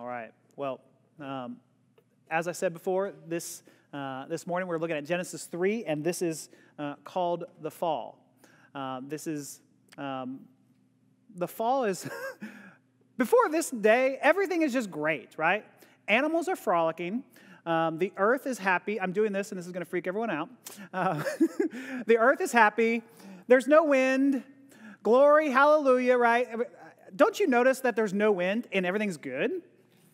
All right. Well, um, as I said before, this, uh, this morning we're looking at Genesis 3, and this is uh, called the fall. Uh, this is, um, the fall is, before this day, everything is just great, right? Animals are frolicking. Um, the earth is happy. I'm doing this, and this is going to freak everyone out. Uh, the earth is happy. There's no wind. Glory, hallelujah, right? Don't you notice that there's no wind and everything's good?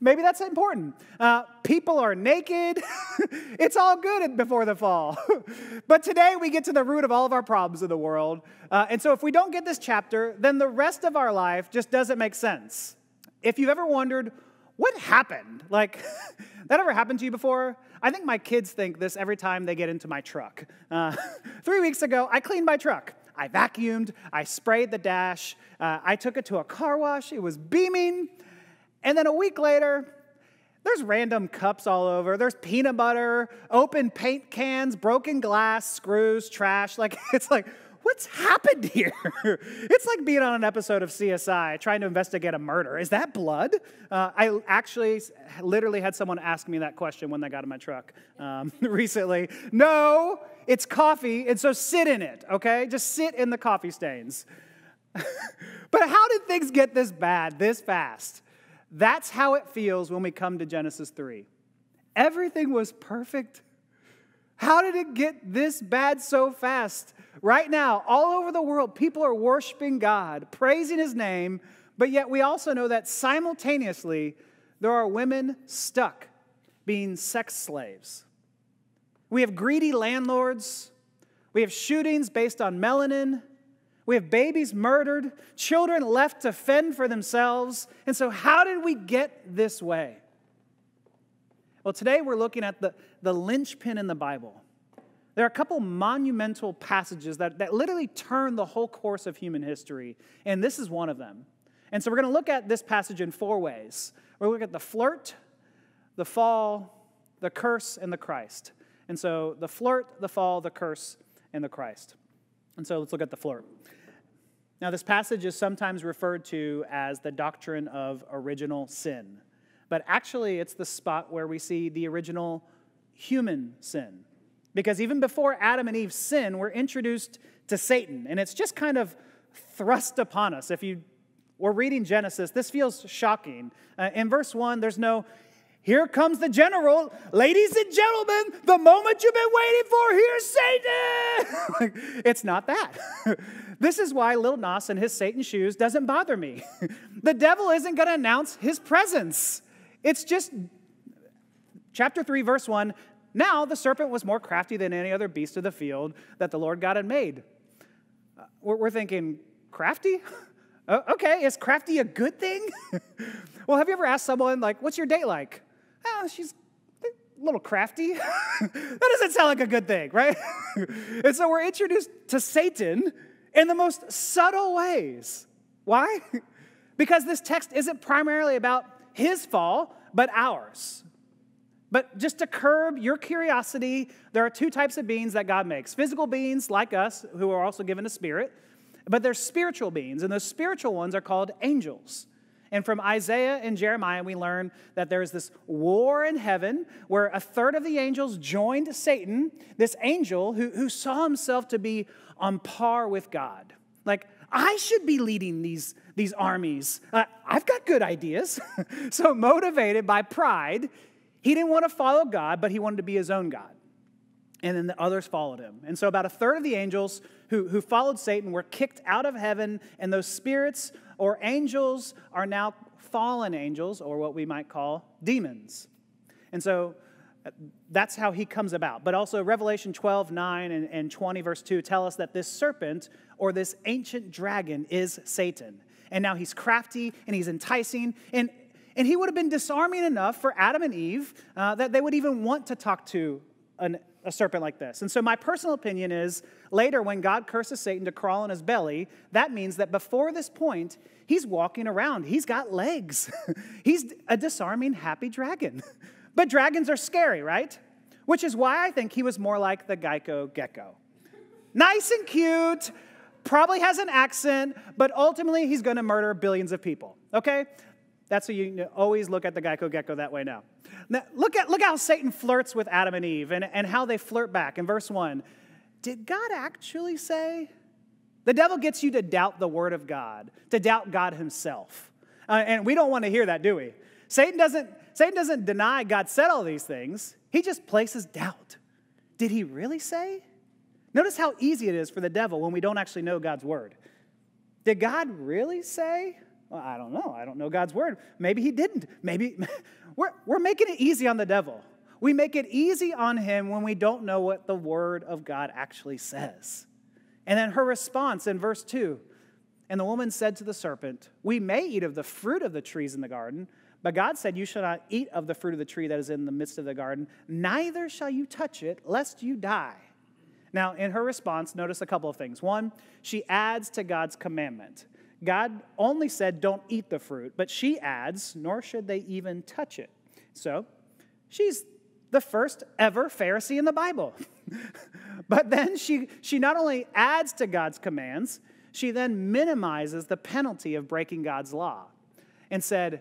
Maybe that's important. Uh, people are naked. it's all good before the fall. but today we get to the root of all of our problems in the world. Uh, and so if we don't get this chapter, then the rest of our life just doesn't make sense. If you've ever wondered, what happened? Like, that ever happened to you before? I think my kids think this every time they get into my truck. Uh, three weeks ago, I cleaned my truck. I vacuumed, I sprayed the dash, uh, I took it to a car wash, it was beaming. And then a week later, there's random cups all over. There's peanut butter, open paint cans, broken glass, screws, trash. Like, it's like, what's happened here? it's like being on an episode of CSI trying to investigate a murder. Is that blood? Uh, I actually literally had someone ask me that question when they got in my truck um, recently. No, it's coffee, and so sit in it, okay? Just sit in the coffee stains. but how did things get this bad this fast? That's how it feels when we come to Genesis 3. Everything was perfect. How did it get this bad so fast? Right now, all over the world, people are worshiping God, praising His name, but yet we also know that simultaneously, there are women stuck being sex slaves. We have greedy landlords. We have shootings based on melanin. We have babies murdered, children left to fend for themselves. And so, how did we get this way? Well, today we're looking at the, the linchpin in the Bible. There are a couple monumental passages that, that literally turn the whole course of human history, and this is one of them. And so we're going to look at this passage in four ways. We're going to look at the flirt, the fall, the curse, and the Christ. And so the flirt, the fall, the curse, and the Christ. And so let's look at the flirt. Now, this passage is sometimes referred to as the doctrine of original sin, but actually, it's the spot where we see the original human sin. Because even before Adam and Eve sin, we're introduced to Satan, and it's just kind of thrust upon us. If you were reading Genesis, this feels shocking. Uh, in verse 1, there's no, here comes the general. Ladies and gentlemen, the moment you've been waiting for, here's Satan. it's not that. this is why Lil Nas and his Satan shoes doesn't bother me. the devil isn't going to announce his presence. It's just chapter 3, verse 1 now the serpent was more crafty than any other beast of the field that the Lord God had made. Uh, we're, thinking, crafty? Uh, okay, is crafty a good thing? well, have you ever asked someone, like, what's your date like? Oh, she's a little crafty. that doesn't sound like a good thing, right? and so we're introduced to Satan in the most subtle ways. Why? because this text isn't primarily about his fall, but ours. But just to curb your curiosity, there are two types of beings that God makes physical beings like us, who are also given a spirit, but there's spiritual beings, and those spiritual ones are called angels. And from Isaiah and Jeremiah, we learn that there is this war in heaven where a third of the angels joined Satan, this angel who, who saw himself to be on par with God. Like, I should be leading these, these armies. Uh, I've got good ideas. so, motivated by pride, he didn't want to follow God, but he wanted to be his own God. And then the others followed him. And so, about a third of the angels who, who followed Satan were kicked out of heaven, and those spirits or angels are now fallen angels, or what we might call demons. And so, uh, that's how he comes about. But also, Revelation 12, 9 and, and 20, verse 2 tell us that this serpent or this ancient dragon is Satan. And now he's crafty and he's enticing. And and he would have been disarming enough for Adam and Eve uh, that they would even want to talk to an, a serpent like this. And so, my personal opinion is later, when God curses Satan to crawl on his belly, that means that before this point, he's walking around. He's got legs. he's a disarming, happy dragon. but dragons are scary, right? Which is why I think he was more like the Geico gecko. Nice and cute, probably has an accent, but ultimately he's gonna murder billions of people, okay? That's why you always look at the Geico Gecko that way now. now. look, at, look how Satan flirts with Adam and Eve and, and how they flirt back. In verse 1, did God actually say? The devil gets you to doubt the word of God, to doubt God himself. Uh, and we don't want to hear that, do we? Satan doesn't, Satan doesn't deny God said all these things, he just places doubt. Did he really say? Notice how easy it is for the devil when we don't actually know God's word. Did God really say? Well, I don't know. I don't know God's word. Maybe he didn't. Maybe we're, we're making it easy on the devil. We make it easy on him when we don't know what the word of God actually says. And then her response in verse 2 And the woman said to the serpent, We may eat of the fruit of the trees in the garden, but God said, You shall not eat of the fruit of the tree that is in the midst of the garden, neither shall you touch it, lest you die. Now, in her response, notice a couple of things. One, she adds to God's commandment. God only said, Don't eat the fruit, but she adds, Nor should they even touch it. So, she's the first ever Pharisee in the Bible. but then she, she not only adds to God's commands, she then minimizes the penalty of breaking God's law and said,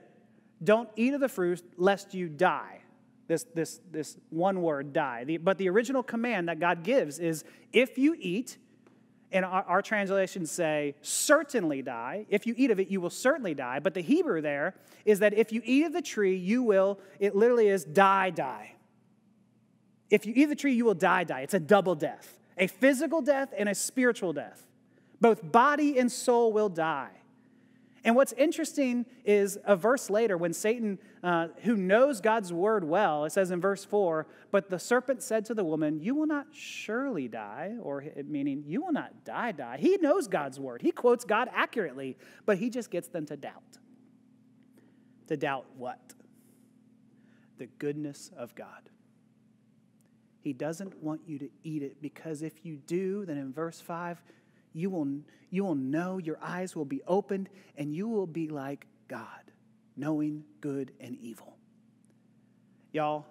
Don't eat of the fruit lest you die. This, this, this one word, die. The, but the original command that God gives is if you eat, and our, our, translations say, certainly die. If you eat of it, you will certainly die. But the Hebrew there is that if you eat of the tree, you will, it literally is die, die. If you eat the tree, you will die, die. It's a double death a physical death and a spiritual death. Both body and soul will die. And what's interesting is a verse later when Satan, uh, who knows God's word well, it says in verse 4, but the serpent said to the woman, You will not surely die, or meaning, You will not die, die. He knows God's word. He quotes God accurately, but he just gets them to doubt. To doubt what? The goodness of God. He doesn't want you to eat it because if you do, then in verse 5, you will, you will know, your eyes will be opened, and you will be like God, knowing good and evil. Y'all,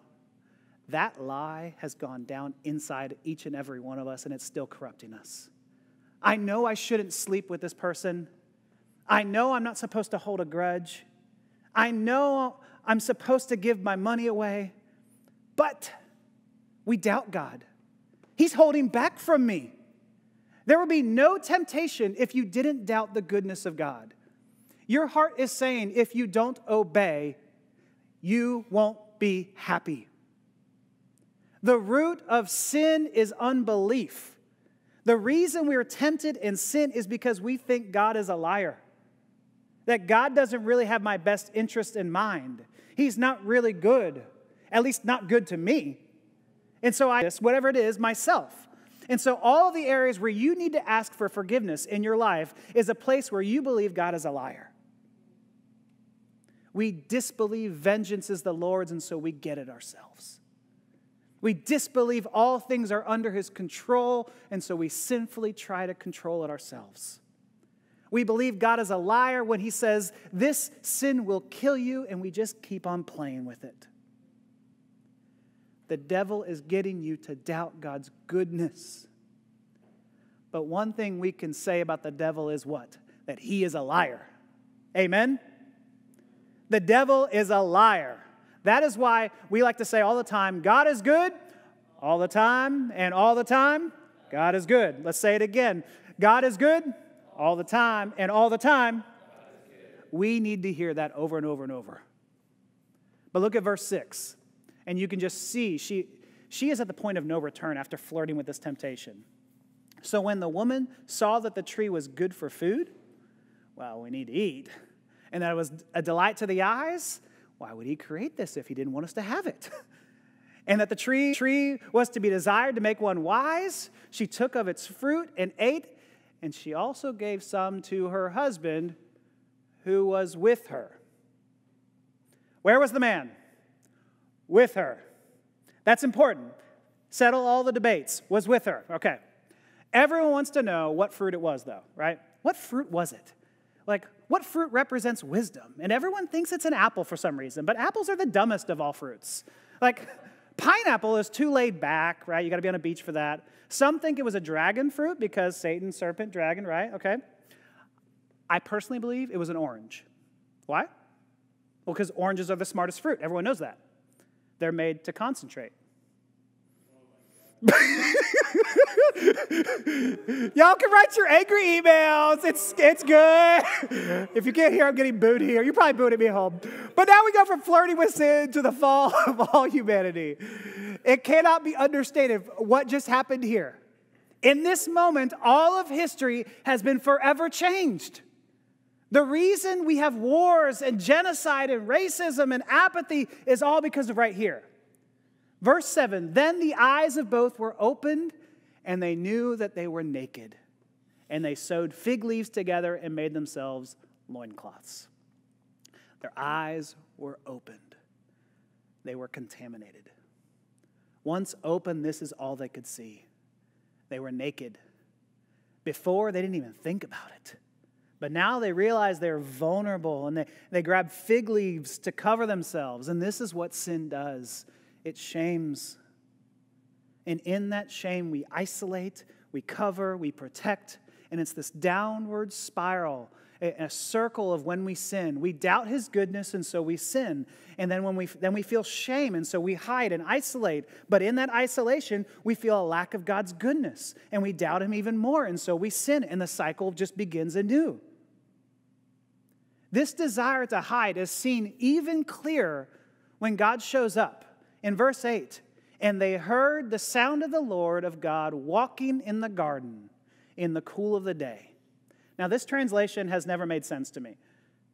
that lie has gone down inside each and every one of us, and it's still corrupting us. I know I shouldn't sleep with this person. I know I'm not supposed to hold a grudge. I know I'm supposed to give my money away, but we doubt God. He's holding back from me. There will be no temptation if you didn't doubt the goodness of God. Your heart is saying, if you don't obey, you won't be happy. The root of sin is unbelief. The reason we are tempted in sin is because we think God is a liar, that God doesn't really have my best interest in mind. He's not really good, at least not good to me. And so I, whatever it is, myself. And so all the areas where you need to ask for forgiveness in your life is a place where you believe God is a liar. We disbelieve vengeance is the Lord's, and so we get it ourselves. We disbelieve all things are under his control, and so we sinfully try to control it ourselves. We believe God is a liar when he says, This sin will kill you, and we just keep on playing with it. The devil is getting you to doubt God's goodness. But one thing we can say about the devil is what? That he is a liar. Amen? The devil is a liar. That is why we like to say all the time God is good all the time, and all the time, God is good. Let's say it again God is good all the time, and all the time, we need to hear that over and over and over. But look at verse 6. And you can just see she, she is at the point of no return after flirting with this temptation. So when the woman saw that the tree was good for food, well, we need to eat, and that it was a delight to the eyes, why would he create this if he didn't want us to have it? and that the tree, tree was to be desired to make one wise, she took of its fruit and ate, and she also gave some to her husband who was with her. Where was the man? With her. That's important. Settle all the debates. Was with her. Okay. Everyone wants to know what fruit it was, though, right? What fruit was it? Like, what fruit represents wisdom? And everyone thinks it's an apple for some reason, but apples are the dumbest of all fruits. Like, pineapple is too laid back, right? You got to be on a beach for that. Some think it was a dragon fruit because Satan, serpent, dragon, right? Okay. I personally believe it was an orange. Why? Well, because oranges are the smartest fruit. Everyone knows that. They're made to concentrate. Y'all can write your angry emails. It's, it's good. If you can't hear, I'm getting booed here. You probably booed at me home. But now we go from flirting with sin to the fall of all humanity. It cannot be understated what just happened here. In this moment, all of history has been forever changed. The reason we have wars and genocide and racism and apathy is all because of right here. Verse 7 Then the eyes of both were opened, and they knew that they were naked. And they sewed fig leaves together and made themselves loincloths. Their eyes were opened, they were contaminated. Once open, this is all they could see. They were naked. Before, they didn't even think about it. But now they realize they're vulnerable and they, they grab fig leaves to cover themselves. And this is what sin does it shames. And in that shame, we isolate, we cover, we protect. And it's this downward spiral, a, a circle of when we sin. We doubt his goodness, and so we sin. And then, when we, then we feel shame, and so we hide and isolate. But in that isolation, we feel a lack of God's goodness, and we doubt him even more, and so we sin, and the cycle just begins anew. This desire to hide is seen even clearer when God shows up. In verse 8, and they heard the sound of the Lord of God walking in the garden in the cool of the day. Now, this translation has never made sense to me.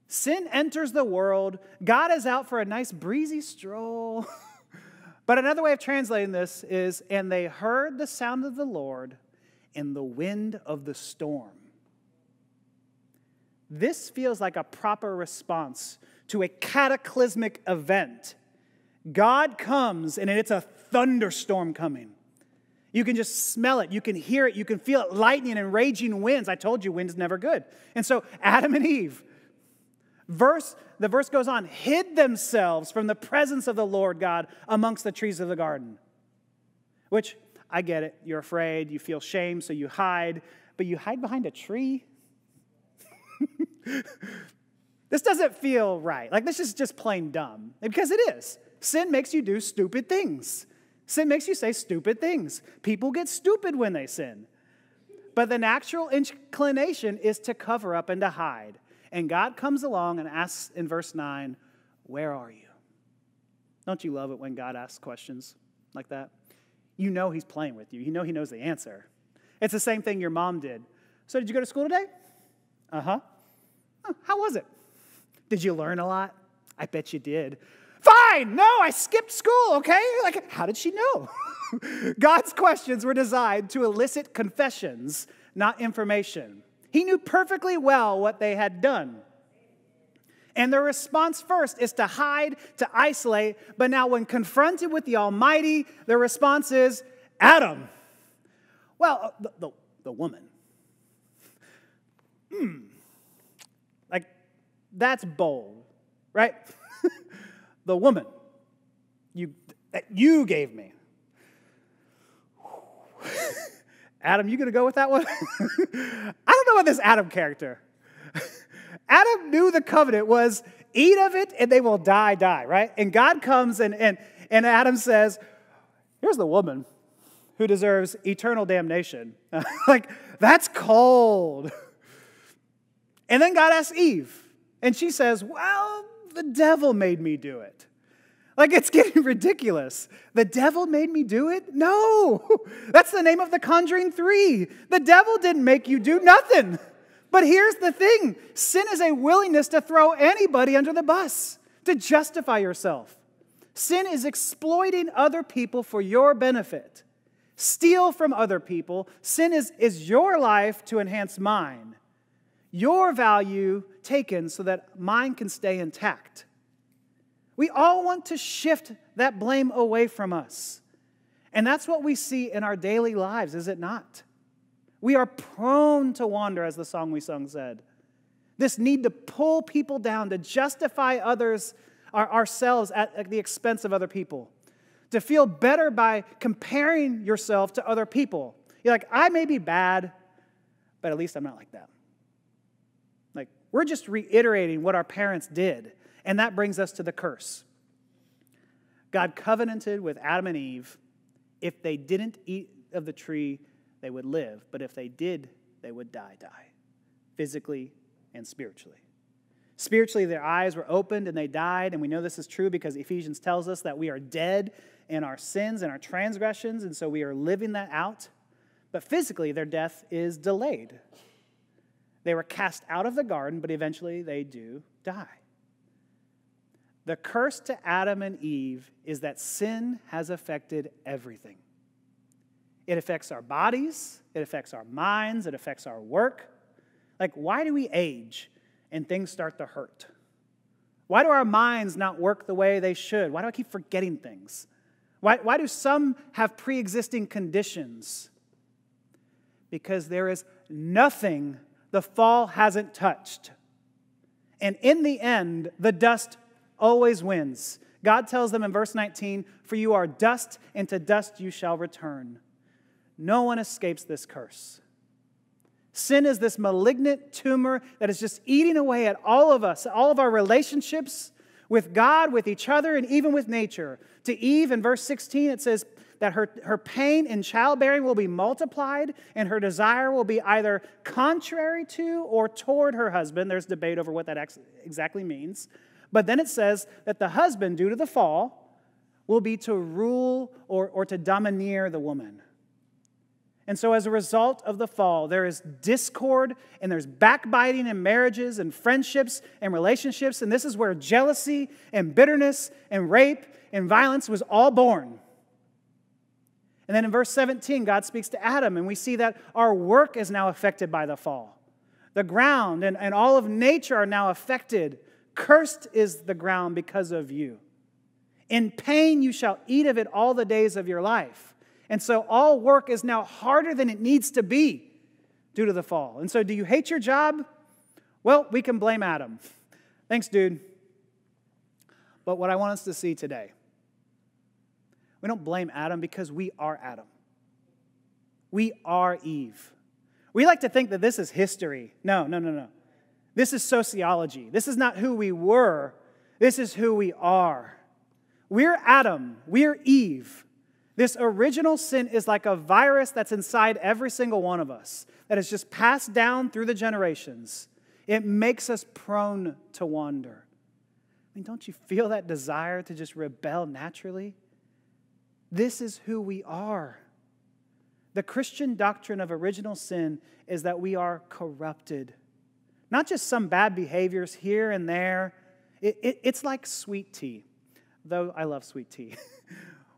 Sin enters the world, God is out for a nice breezy stroll. but another way of translating this is, and they heard the sound of the Lord in the wind of the storm. This feels like a proper response to a cataclysmic event. God comes and it's a thunderstorm coming. You can just smell it, you can hear it, you can feel it lightning and raging winds. I told you, wind's never good. And so, Adam and Eve, verse, the verse goes on, hid themselves from the presence of the Lord God amongst the trees of the garden. Which, I get it, you're afraid, you feel shame, so you hide, but you hide behind a tree? this doesn't feel right. Like, this is just plain dumb. Because it is. Sin makes you do stupid things. Sin makes you say stupid things. People get stupid when they sin. But the natural inclination is to cover up and to hide. And God comes along and asks in verse 9, Where are you? Don't you love it when God asks questions like that? You know He's playing with you, you know He knows the answer. It's the same thing your mom did. So, did you go to school today? Uh huh. How was it? Did you learn a lot? I bet you did. Fine, no, I skipped school, okay? Like, how did she know? God's questions were designed to elicit confessions, not information. He knew perfectly well what they had done. And their response first is to hide, to isolate, but now when confronted with the Almighty, their response is Adam. Well, uh, the, the, the woman. Hmm. That's bold, right? the woman you, that you gave me. Adam, you gonna go with that one? I don't know about this Adam character. Adam knew the covenant was eat of it and they will die, die, right? And God comes and, and, and Adam says, Here's the woman who deserves eternal damnation. like, that's cold. And then God asks Eve, and she says, Well, the devil made me do it. Like it's getting ridiculous. The devil made me do it? No. That's the name of the Conjuring 3. The devil didn't make you do nothing. But here's the thing sin is a willingness to throw anybody under the bus, to justify yourself. Sin is exploiting other people for your benefit. Steal from other people. Sin is, is your life to enhance mine your value taken so that mine can stay intact. We all want to shift that blame away from us. And that's what we see in our daily lives, is it not? We are prone to wander, as the song we sung said. This need to pull people down, to justify others, our, ourselves at, at the expense of other people, to feel better by comparing yourself to other people. You're like, I may be bad, but at least I'm not like that. We're just reiterating what our parents did. And that brings us to the curse. God covenanted with Adam and Eve if they didn't eat of the tree, they would live. But if they did, they would die, die, physically and spiritually. Spiritually, their eyes were opened and they died. And we know this is true because Ephesians tells us that we are dead in our sins and our transgressions. And so we are living that out. But physically, their death is delayed. They were cast out of the garden, but eventually they do die. The curse to Adam and Eve is that sin has affected everything. It affects our bodies, it affects our minds, it affects our work. Like, why do we age and things start to hurt? Why do our minds not work the way they should? Why do I keep forgetting things? Why, why do some have pre existing conditions? Because there is nothing the fall hasn't touched. And in the end, the dust always wins. God tells them in verse 19, For you are dust, and to dust you shall return. No one escapes this curse. Sin is this malignant tumor that is just eating away at all of us, all of our relationships with God, with each other, and even with nature. To Eve, in verse 16, it says that her, her pain in childbearing will be multiplied, and her desire will be either contrary to or toward her husband. There's debate over what that ex- exactly means. But then it says that the husband, due to the fall, will be to rule or, or to domineer the woman. And so, as a result of the fall, there is discord and there's backbiting in marriages and friendships and relationships. And this is where jealousy and bitterness and rape and violence was all born. And then in verse 17, God speaks to Adam, and we see that our work is now affected by the fall. The ground and, and all of nature are now affected. Cursed is the ground because of you. In pain you shall eat of it all the days of your life. And so all work is now harder than it needs to be due to the fall. And so, do you hate your job? Well, we can blame Adam. Thanks, dude. But what I want us to see today, we don't blame Adam because we are Adam. We are Eve. We like to think that this is history. No, no, no, no. This is sociology. This is not who we were, this is who we are. We're Adam, we're Eve. This original sin is like a virus that's inside every single one of us, that is just passed down through the generations. It makes us prone to wander. I mean, don't you feel that desire to just rebel naturally? This is who we are. The Christian doctrine of original sin is that we are corrupted. Not just some bad behaviors here and there. It, it, it's like sweet tea, though I love sweet tea.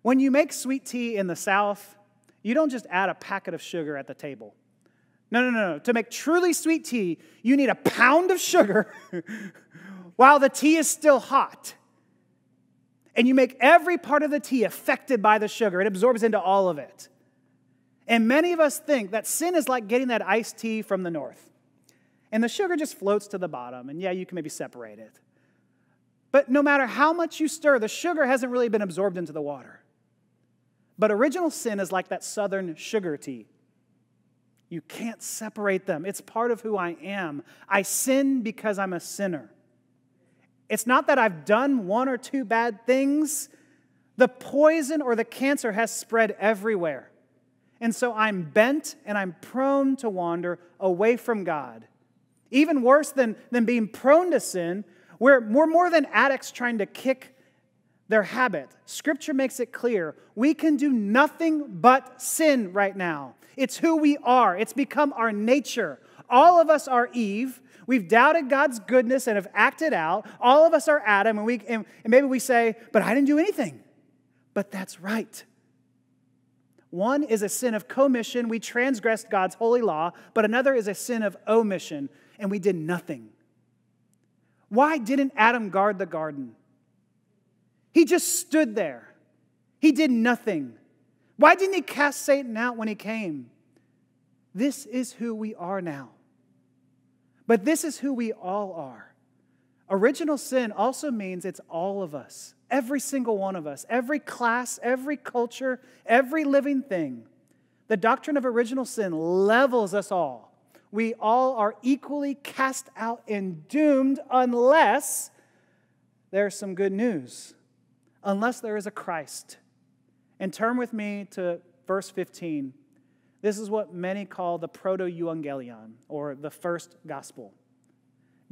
When you make sweet tea in the South, you don't just add a packet of sugar at the table. No, no, no, no. To make truly sweet tea, you need a pound of sugar while the tea is still hot. And you make every part of the tea affected by the sugar, it absorbs into all of it. And many of us think that sin is like getting that iced tea from the north. And the sugar just floats to the bottom, and yeah, you can maybe separate it. But no matter how much you stir, the sugar hasn't really been absorbed into the water. But original sin is like that southern sugar tea. You can't separate them. It's part of who I am. I sin because I'm a sinner. It's not that I've done one or two bad things. The poison or the cancer has spread everywhere. And so I'm bent and I'm prone to wander away from God. Even worse than, than being prone to sin, we're, we're more than addicts trying to kick their habit. Scripture makes it clear we can do nothing but sin right now. It's who we are, it's become our nature. All of us are Eve. We've doubted God's goodness and have acted out. All of us are Adam, and, we, and, and maybe we say, But I didn't do anything. But that's right. One is a sin of commission, we transgressed God's holy law, but another is a sin of omission, and we did nothing. Why didn't Adam guard the garden? He just stood there. He did nothing. Why didn't he cast Satan out when he came? This is who we are now. But this is who we all are. Original sin also means it's all of us, every single one of us, every class, every culture, every living thing. The doctrine of original sin levels us all. We all are equally cast out and doomed unless there's some good news. Unless there is a Christ. And turn with me to verse 15. This is what many call the proto evangelion, or the first gospel.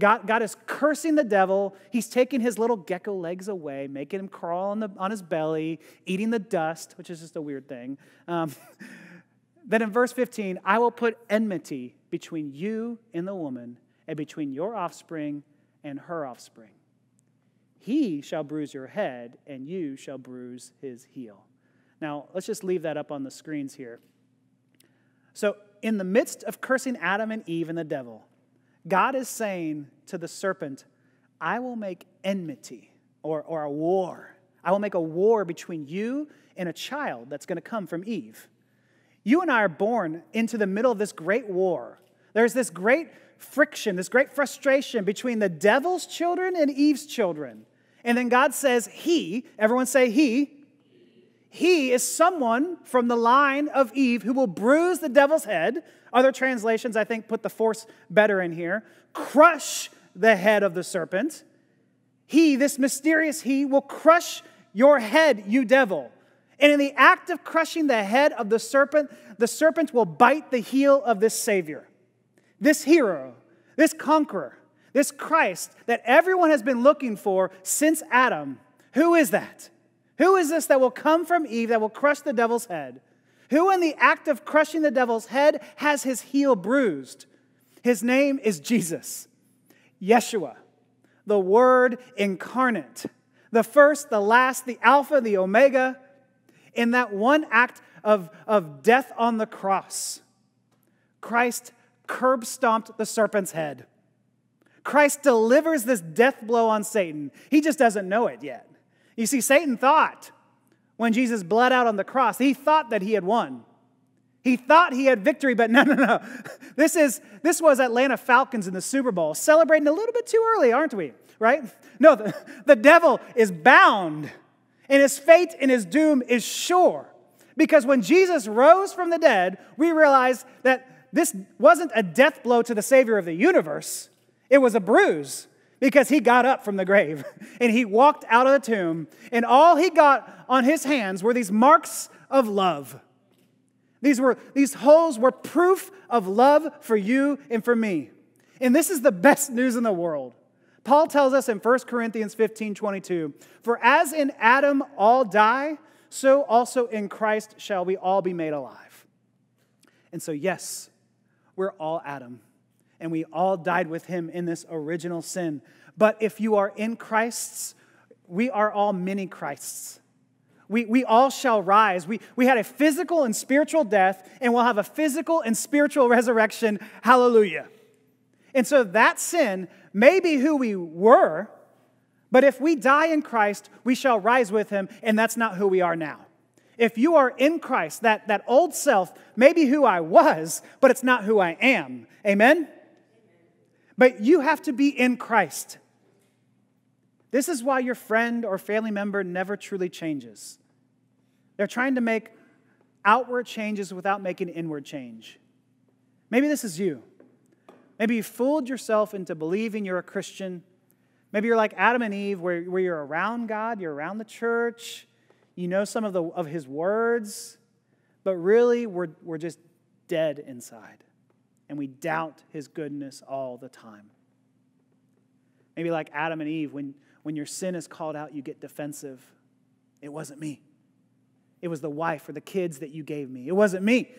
God, God is cursing the devil. He's taking his little gecko legs away, making him crawl on, the, on his belly, eating the dust, which is just a weird thing. Um, then in verse 15, I will put enmity between you and the woman, and between your offspring and her offspring. He shall bruise your head, and you shall bruise his heel. Now, let's just leave that up on the screens here. So, in the midst of cursing Adam and Eve and the devil, God is saying to the serpent, I will make enmity or, or a war. I will make a war between you and a child that's going to come from Eve. You and I are born into the middle of this great war. There's this great friction, this great frustration between the devil's children and Eve's children. And then God says, He, everyone say He, he is someone from the line of Eve who will bruise the devil's head. Other translations, I think, put the force better in here. Crush the head of the serpent. He, this mysterious He, will crush your head, you devil. And in the act of crushing the head of the serpent, the serpent will bite the heel of this Savior, this hero, this conqueror, this Christ that everyone has been looking for since Adam. Who is that? Who is this that will come from Eve that will crush the devil's head? Who, in the act of crushing the devil's head, has his heel bruised? His name is Jesus, Yeshua, the Word incarnate, the first, the last, the Alpha, the Omega, in that one act of, of death on the cross. Christ curb stomped the serpent's head. Christ delivers this death blow on Satan. He just doesn't know it yet. You see, Satan thought when Jesus bled out on the cross, he thought that he had won. He thought he had victory, but no, no, no. This, is, this was Atlanta Falcons in the Super Bowl, celebrating a little bit too early, aren't we? Right? No, the, the devil is bound, and his fate and his doom is sure. Because when Jesus rose from the dead, we realized that this wasn't a death blow to the Savior of the universe, it was a bruise because he got up from the grave and he walked out of the tomb, and all he got on his hands were these marks of love. These, were, these holes were proof of love for you and for me. And this is the best news in the world. Paul tells us in 1 Corinthians 15 22, For as in Adam all die, so also in Christ shall we all be made alive. And so, yes, we're all Adam and we all died with him in this original sin. But if you are in Christ's, we are all many Christs. We, we all shall rise. We, we had a physical and spiritual death, and we'll have a physical and spiritual resurrection. Hallelujah. And so that sin may be who we were, but if we die in Christ, we shall rise with him, and that's not who we are now. If you are in Christ, that, that old self may be who I was, but it's not who I am. Amen? But you have to be in Christ. This is why your friend or family member never truly changes. They're trying to make outward changes without making inward change. Maybe this is you. Maybe you fooled yourself into believing you're a Christian. Maybe you're like Adam and Eve, where, where you're around God, you're around the church, you know some of, the, of his words, but really we're, we're just dead inside and we doubt his goodness all the time. Maybe like Adam and Eve, when, when your sin is called out, you get defensive. It wasn't me. It was the wife or the kids that you gave me. It wasn't me.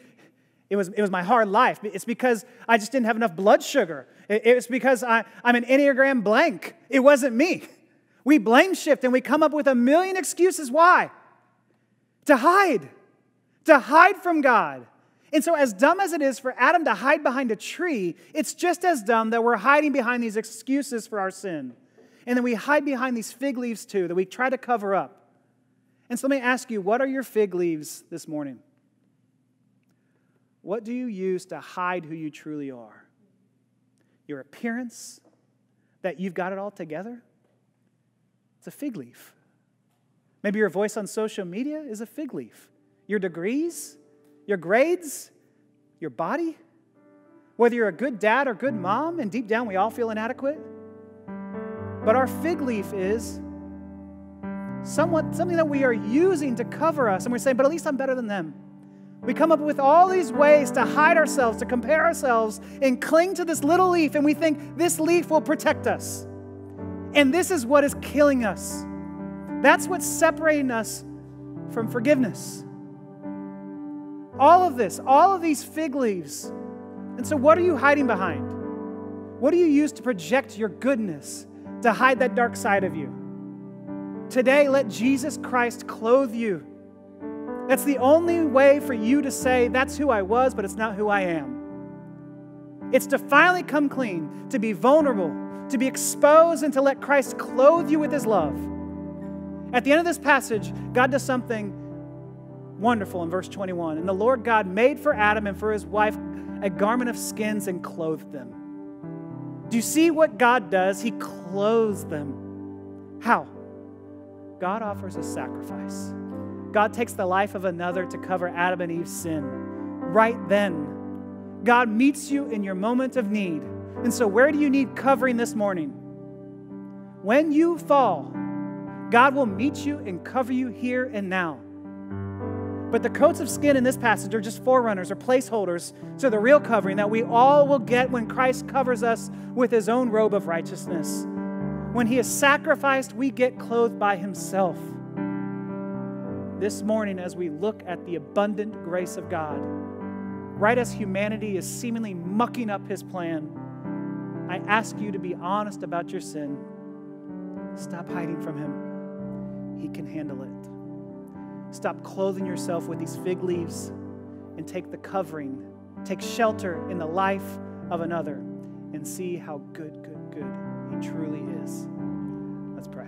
It was, it was my hard life. It's because I just didn't have enough blood sugar. It, it's because I, I'm an Enneagram blank. It wasn't me. We blame shift and we come up with a million excuses. Why? To hide, to hide from God. And so, as dumb as it is for Adam to hide behind a tree, it's just as dumb that we're hiding behind these excuses for our sin. And then we hide behind these fig leaves too, that we try to cover up. And so, let me ask you what are your fig leaves this morning? What do you use to hide who you truly are? Your appearance, that you've got it all together? It's a fig leaf. Maybe your voice on social media is a fig leaf. Your degrees, your grades, your body, whether you're a good dad or good mom, and deep down we all feel inadequate. But our fig leaf is somewhat something that we are using to cover us, and we're saying, but at least I'm better than them. We come up with all these ways to hide ourselves, to compare ourselves, and cling to this little leaf, and we think this leaf will protect us. And this is what is killing us. That's what's separating us from forgiveness. All of this, all of these fig leaves. And so, what are you hiding behind? What do you use to project your goodness, to hide that dark side of you? Today, let Jesus Christ clothe you. That's the only way for you to say, that's who I was, but it's not who I am. It's to finally come clean, to be vulnerable, to be exposed, and to let Christ clothe you with his love. At the end of this passage, God does something wonderful in verse 21. And the Lord God made for Adam and for his wife a garment of skins and clothed them. Do you see what God does? He clothes them. How? God offers a sacrifice. God takes the life of another to cover Adam and Eve's sin. Right then, God meets you in your moment of need. And so, where do you need covering this morning? When you fall, God will meet you and cover you here and now. But the coats of skin in this passage are just forerunners or placeholders to the real covering that we all will get when Christ covers us with his own robe of righteousness. When he is sacrificed, we get clothed by himself. This morning, as we look at the abundant grace of God, right as humanity is seemingly mucking up his plan, I ask you to be honest about your sin. Stop hiding from him. He can handle it. Stop clothing yourself with these fig leaves and take the covering, take shelter in the life of another, and see how good, good, good He truly is. Let's pray.